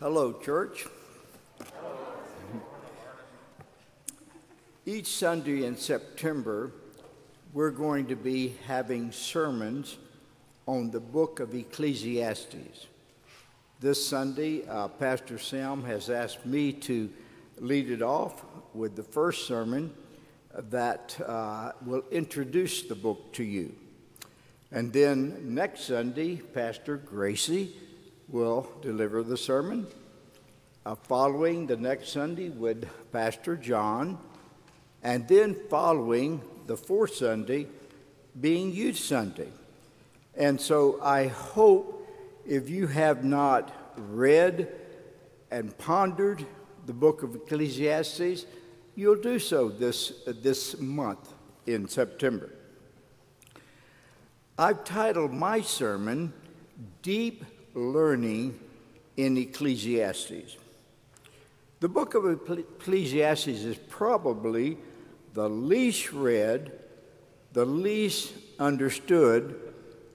Hello, church. Each Sunday in September, we're going to be having sermons on the book of Ecclesiastes. This Sunday, uh, Pastor Sam has asked me to lead it off with the first sermon that uh, will introduce the book to you. And then next Sunday, Pastor Gracie will deliver the sermon. Uh, following the next Sunday with Pastor John, and then following the fourth Sunday being Youth Sunday. And so I hope if you have not read and pondered the book of Ecclesiastes, you'll do so this, this month in September. I've titled my sermon, Deep Learning in Ecclesiastes. The book of Ecclesiastes is probably the least read, the least understood,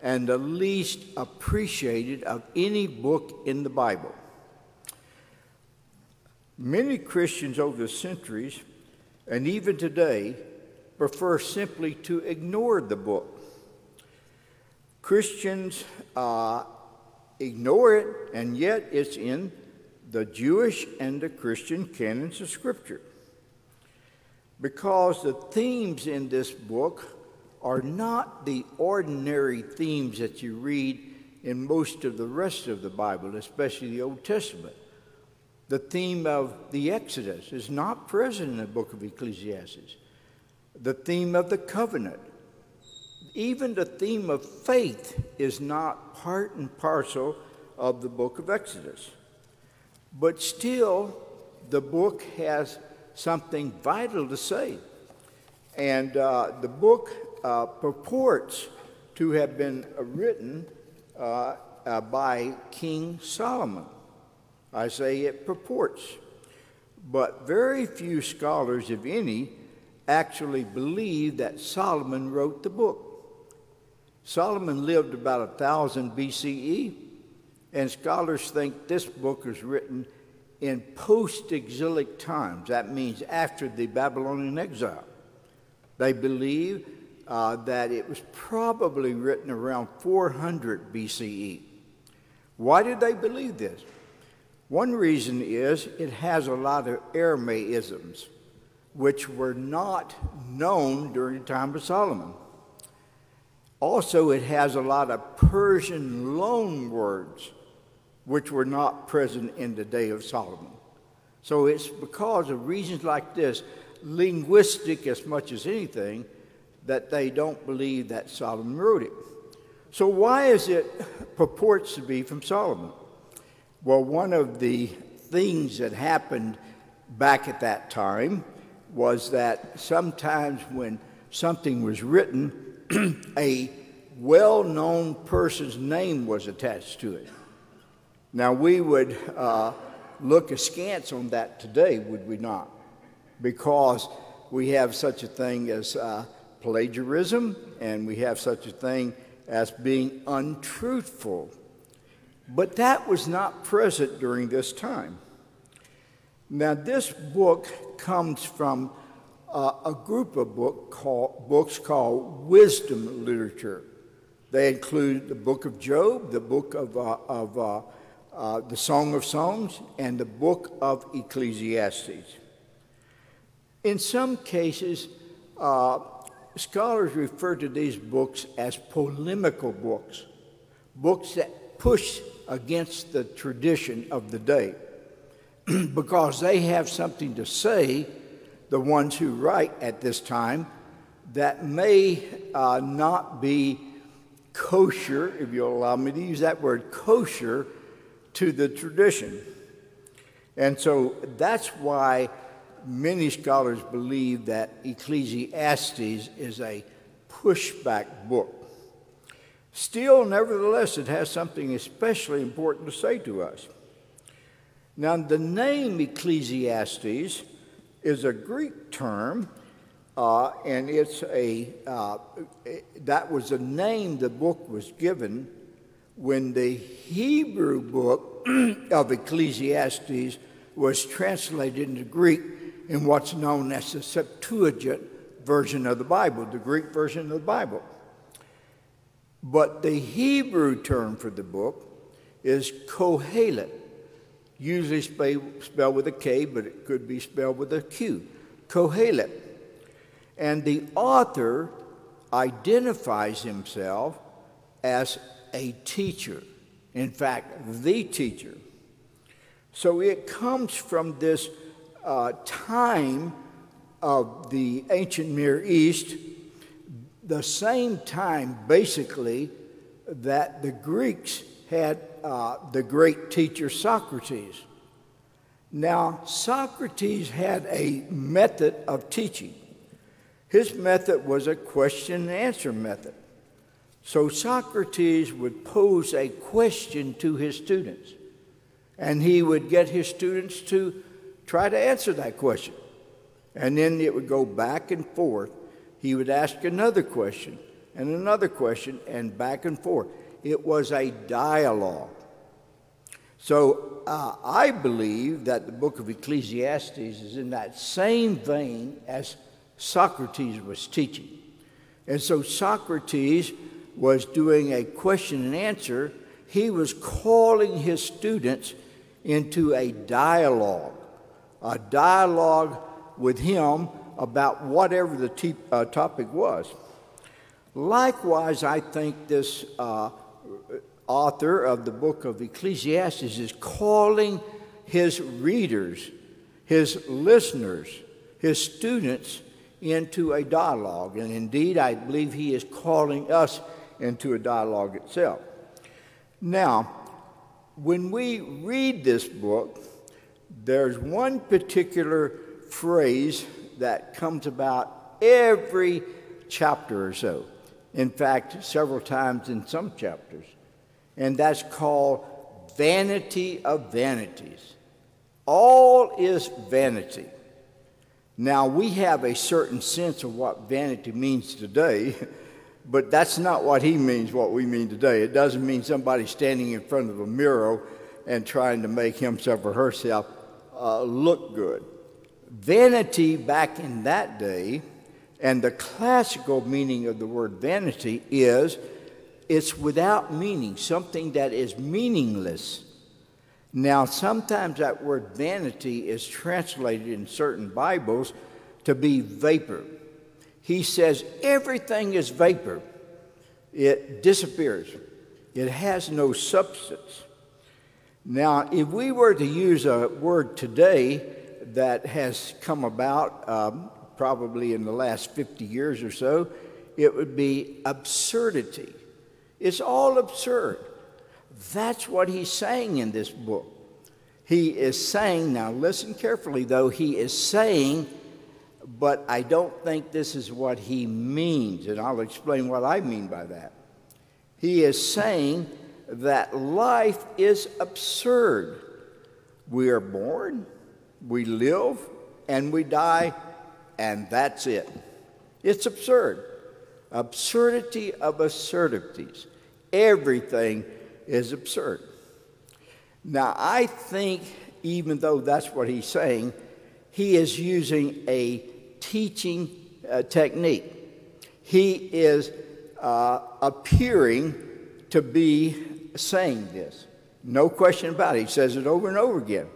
and the least appreciated of any book in the Bible. Many Christians over the centuries, and even today, prefer simply to ignore the book. Christians uh, ignore it, and yet it's in the Jewish and the Christian canons of Scripture. Because the themes in this book are not the ordinary themes that you read in most of the rest of the Bible, especially the Old Testament. The theme of the Exodus is not present in the book of Ecclesiastes. The theme of the covenant, even the theme of faith, is not part and parcel of the book of Exodus. But still, the book has something vital to say. And uh, the book uh, purports to have been written uh, uh, by King Solomon. I say it purports. But very few scholars, if any, actually believe that Solomon wrote the book. Solomon lived about 1000 BCE, and scholars think this book was written in post exilic times. That means after the Babylonian exile. They believe uh, that it was probably written around 400 BCE. Why did they believe this? One reason is it has a lot of Aramaisms, which were not known during the time of Solomon. Also, it has a lot of Persian loan words which were not present in the day of Solomon. So it's because of reasons like this, linguistic as much as anything, that they don't believe that Solomon wrote it. So, why is it purports to be from Solomon? Well, one of the things that happened back at that time was that sometimes when something was written, a well known person's name was attached to it. Now, we would uh, look askance on that today, would we not? Because we have such a thing as uh, plagiarism and we have such a thing as being untruthful. But that was not present during this time. Now, this book comes from uh, a group of book called, books called wisdom literature. They include the book of Job, the book of, uh, of uh, uh, the Song of Songs, and the book of Ecclesiastes. In some cases, uh, scholars refer to these books as polemical books, books that push against the tradition of the day, because they have something to say, the ones who write at this time, that may uh, not be kosher, if you'll allow me to use that word, kosher to the tradition. And so that's why many scholars believe that Ecclesiastes is a pushback book. Still, nevertheless, it has something especially important to say to us. Now, the name Ecclesiastes is a Greek term, uh, and it's a uh, that was a name the book was given when the Hebrew book of Ecclesiastes was translated into Greek in what's known as the Septuagint version of the Bible, the Greek version of the Bible. But the Hebrew term for the book is Kohelet, usually spelled with a K, but it could be spelled with a Q. Kohelet. And the author identifies himself as a teacher. In fact, the teacher. So it comes from this uh, time of the ancient Near East, the same time basically that the Greeks had uh, the great teacher Socrates. Now, Socrates had a method of teaching. His method was a question and answer method. So Socrates would pose a question to his students, and he would get his students to try to answer that question. And then it would go back and forth. He would ask another question and another question and back and forth. It was a dialogue. So uh, I believe that the book of Ecclesiastes is in that same vein as Socrates was teaching. And so Socrates was doing a question and answer, he was calling his students into a dialogue, a dialogue with him about whatever the te- uh, topic was. Likewise, I think this uh, author of the book of Ecclesiastes is calling his readers, his listeners, his students into a dialogue. And indeed, I believe he is calling us into a dialogue itself. Now, when we read this book, there's one particular phrase that comes about every chapter or so. In fact, several times in some chapters. And that's called vanity of vanities. All is vanity. Now, we have a certain sense of what vanity means today. But that's not what he means, what we mean today. It doesn't mean somebody standing in front of a mirror and trying to make himself or herself uh, look good. Vanity back in that day, and the classical meaning of the word vanity is it's without meaning, something that is meaningless. Now, sometimes that word vanity is translated in certain Bibles to be vapor. He says everything is vapor, it disappears, it has no substance. Now, if we were to use a word today that has come about um, probably in the last 50 years or so, it would be absurdity. It's all absurd. That's what he's saying in this book. He is saying, now listen carefully though, he is saying but I don't think this is what he means, and I'll explain what I mean by that. He is saying that life is absurd. We are born, we live, and we die, and that's it. It's absurd. Absurdity of absurdities. Everything is absurd. Now, I think, even though that's what he's saying, he is using a teaching uh, technique. He is uh, appearing to be saying this. No question about it. He says it over and over again.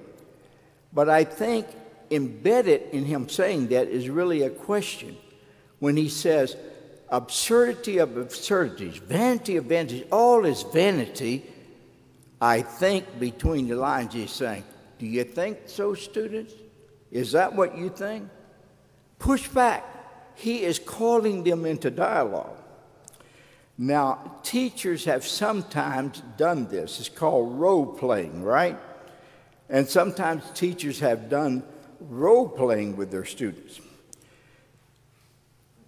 But I think embedded in him saying that is really a question when he says, absurdity of absurdities, vanity of vanities, all is vanity. I think between the lines he's saying, Do you think so, students? Is that what you think? Push back. He is calling them into dialogue. Now, teachers have sometimes done this. It's called role playing, right? And sometimes teachers have done role playing with their students.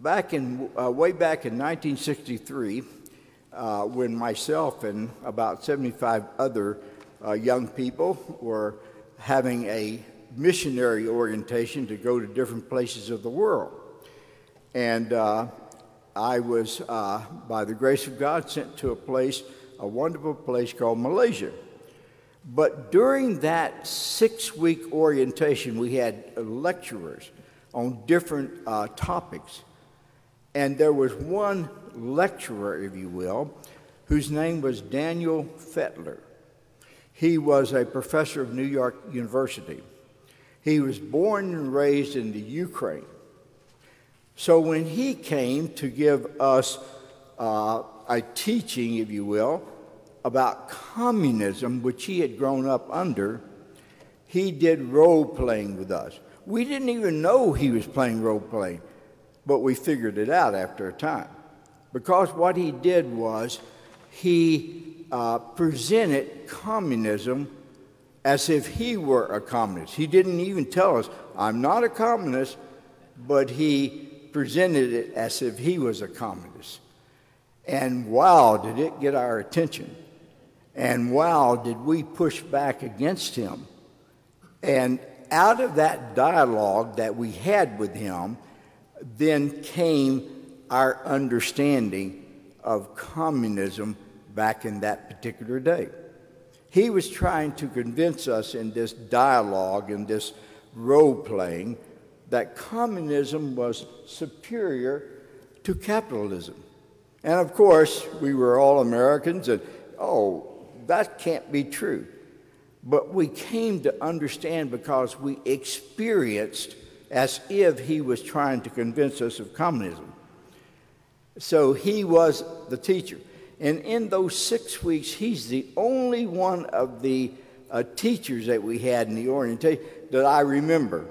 Back in, uh, way back in 1963, uh, when myself and about 75 other uh, young people were having a missionary orientation to go to different places of the world. And uh, I was, uh, by the grace of God, sent to a place a wonderful place called Malaysia. But during that six week orientation, we had lecturers on different uh, topics. And there was one lecturer, if you will, whose name was Daniel Fetler. He was a professor of New York University. He was born and raised in the Ukraine. So when he came to give us uh, a teaching, if you will, about communism, which he had grown up under, he did role playing with us. We didn't even know he was playing role playing, but we figured it out after a time. Because what he did was he uh, presented communism as if he were a communist. He didn't even tell us, I'm not a communist, but he presented it as if he was a communist. And wow, did it get our attention. And wow, did we push back against him. And out of that dialogue that we had with him, then came our understanding of communism back in that particular day. He was trying to convince us in this dialogue in this role playing that communism was superior to capitalism. And of course, we were all Americans, and oh, that can't be true. But we came to understand because we experienced as if he was trying to convince us of communism. So he was the teacher. And in those six weeks, he's the only one of the uh, teachers that we had in the orientation that I remember.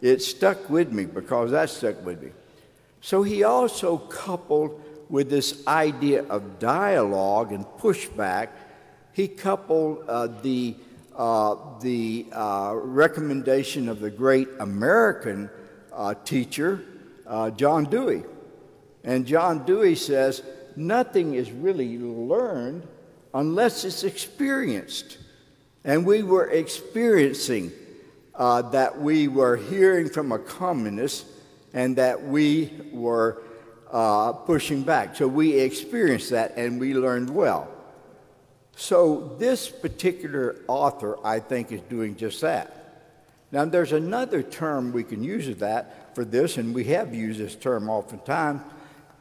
It stuck with me because that stuck with me. So he also coupled with this idea of dialogue and pushback, he coupled uh, the, the uh, recommendation of the great American uh, teacher, uh, John Dewey. And John Dewey says, nothing is really learned unless it's experienced. And we were experiencing uh, that we were hearing from a communist and that we were uh, pushing back. So we experienced that and we learned well. So this particular author, I think, is doing just that. Now, there's another term we can use of that for this, and we have used this term oftentimes,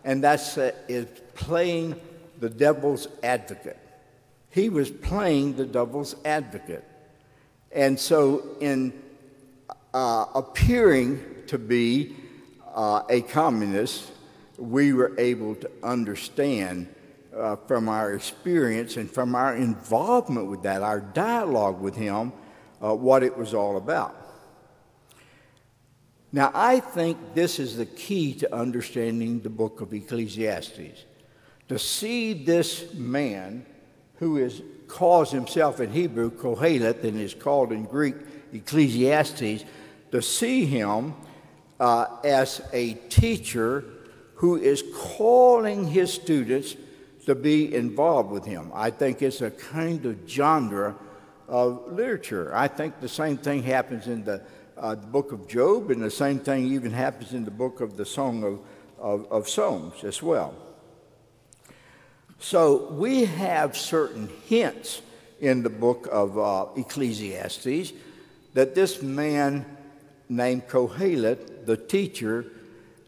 and that's uh, is playing the devil's advocate. He was playing the devil's advocate. And so, in uh, appearing to be uh, a communist, we were able to understand uh, from our experience and from our involvement with that, our dialogue with him, uh, what it was all about. Now, I think this is the key to understanding the book of Ecclesiastes. To see this man who is calls himself in Hebrew Kohelet and is called in Greek Ecclesiastes, to see him uh, as a teacher who is calling his students to be involved with him. I think it's a kind of genre of literature. I think the same thing happens in the uh, the book of Job, and the same thing even happens in the book of the Song of, of, of Psalms as well. So we have certain hints in the book of uh, Ecclesiastes that this man named Kohelet, the teacher,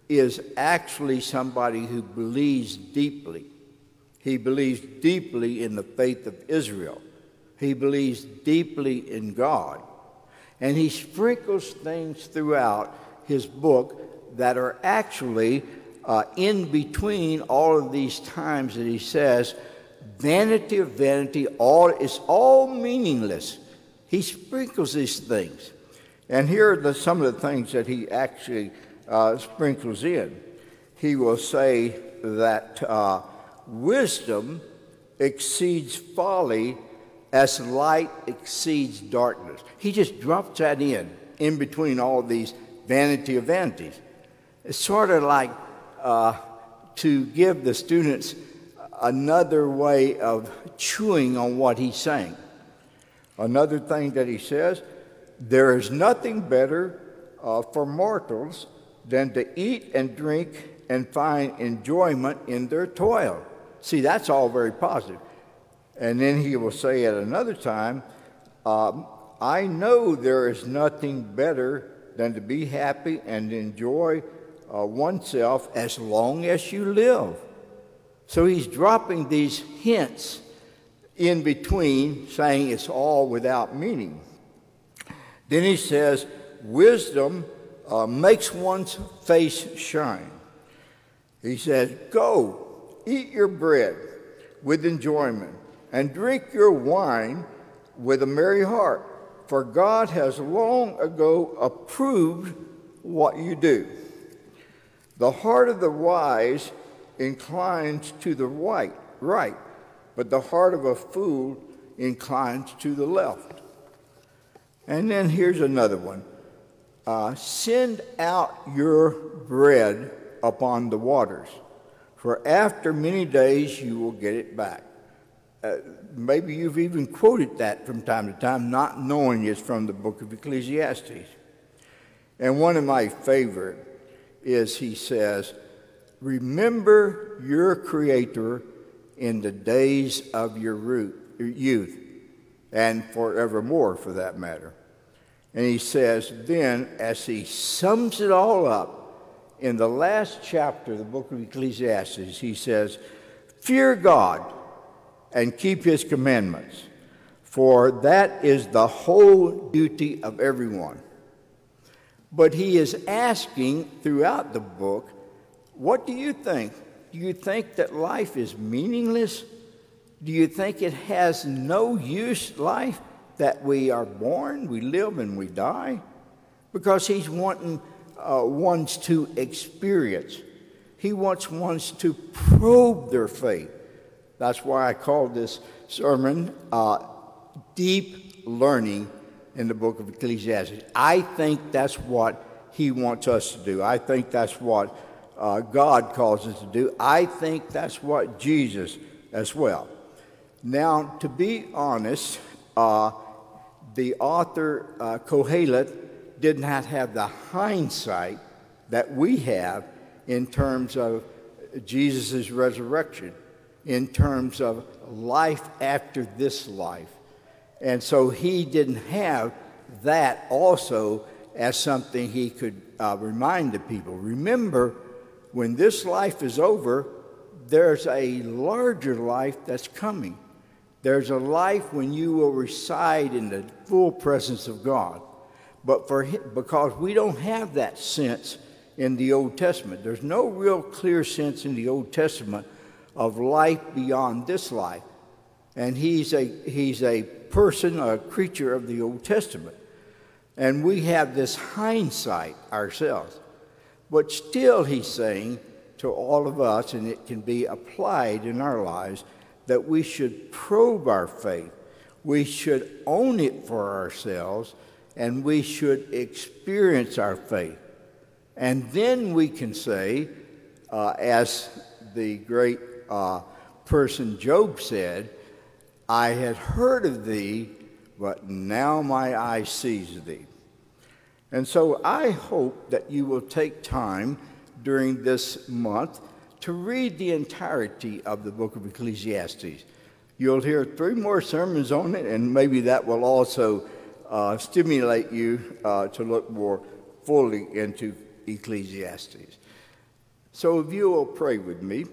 is actually somebody who believes deeply. He believes deeply in the faith of Israel. He believes deeply in God. And he sprinkles things throughout his book that are actually uh, in between all of these times that he says, vanity of vanity, all is all meaningless. He sprinkles these things. And here are the, some of the things that he actually uh, sprinkles in. He will say that uh, wisdom exceeds folly as light exceeds darkness. He just drops that in, in between all these vanity of vanities. It's sort of like uh, to give the students another way of chewing on what he's saying. Another thing that he says there is nothing better uh, for mortals than to eat and drink and find enjoyment in their toil. See, that's all very positive. And then he will say at another time, um, I know there is nothing better than to be happy and enjoy uh, oneself as long as you live. So he's dropping these hints in between, saying it's all without meaning. Then he says, Wisdom uh, makes one's face shine. He says, Go, eat your bread with enjoyment, and drink your wine with a merry heart, for God has long ago approved what you do. The heart of the wise inclines to the right, right, but the heart of a fool inclines to the left. And then here's another one uh, Send out your bread upon the waters, for after many days you will get it back. Uh, maybe you've even quoted that from time to time, not knowing it's from the book of Ecclesiastes. And one of my favorite is he says, Remember your Creator in the days of your youth, and forevermore for that matter. And he says, then, as he sums it all up in the last chapter of the book of Ecclesiastes, he says, Fear God and keep his commandments, for that is the whole duty of everyone. But he is asking throughout the book, What do you think? Do you think that life is meaningless? Do you think it has no use, life? that we are born, we live, and we die, because He's wanting uh, ones to experience. He wants ones to probe their faith. That's why I called this sermon uh, Deep Learning in the book of Ecclesiastes. I think that's what He wants us to do. I think that's what uh, God calls us to do. I think that's what Jesus as well. Now, to be honest, uh, the author uh, Kohelet did not have the hindsight that we have in terms of Jesus' resurrection, in terms of life after this life. And so he didn't have that also as something he could uh, remind the people. Remember, when this life is over, there's a larger life that's coming. There's a life when you will reside in the full presence of God. But for because we don't have that sense in the Old Testament, there's no real clear sense in the Old Testament of life beyond this life. And he's a he's a person, a creature of the Old Testament. And we have this hindsight ourselves. But still he's saying to all of us, and it can be applied in our lives, that we should probe our faith, we should own it for ourselves, and we should experience our faith. And then we can say, uh, as the great uh, person Job said, I had heard of thee, but now my eye sees thee. And so I hope that you will take time during this month to read the entirety of the book of Ecclesiastes. You'll hear three more sermons on it, and maybe that will also uh, stimulate you uh, to look more fully into Ecclesiastes. So, if you will pray with me,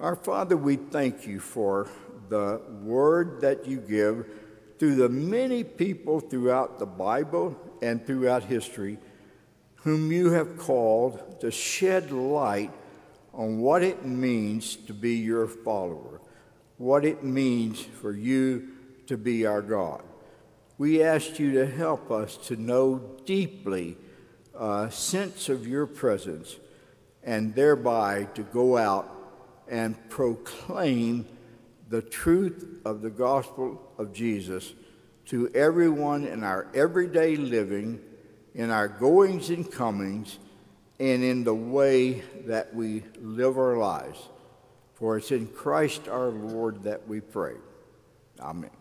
our Father, we thank you for the word that you give through the many people throughout the Bible and throughout history whom you have called to shed light on what it means to be your follower, what it means for you to be our God. We ask you to help us to know deeply a sense of your presence and thereby to go out and proclaim the truth of the gospel of Jesus to everyone in our everyday living, in our goings and comings and in the way that we live our lives. For it's in Christ our Lord that we pray. Amen.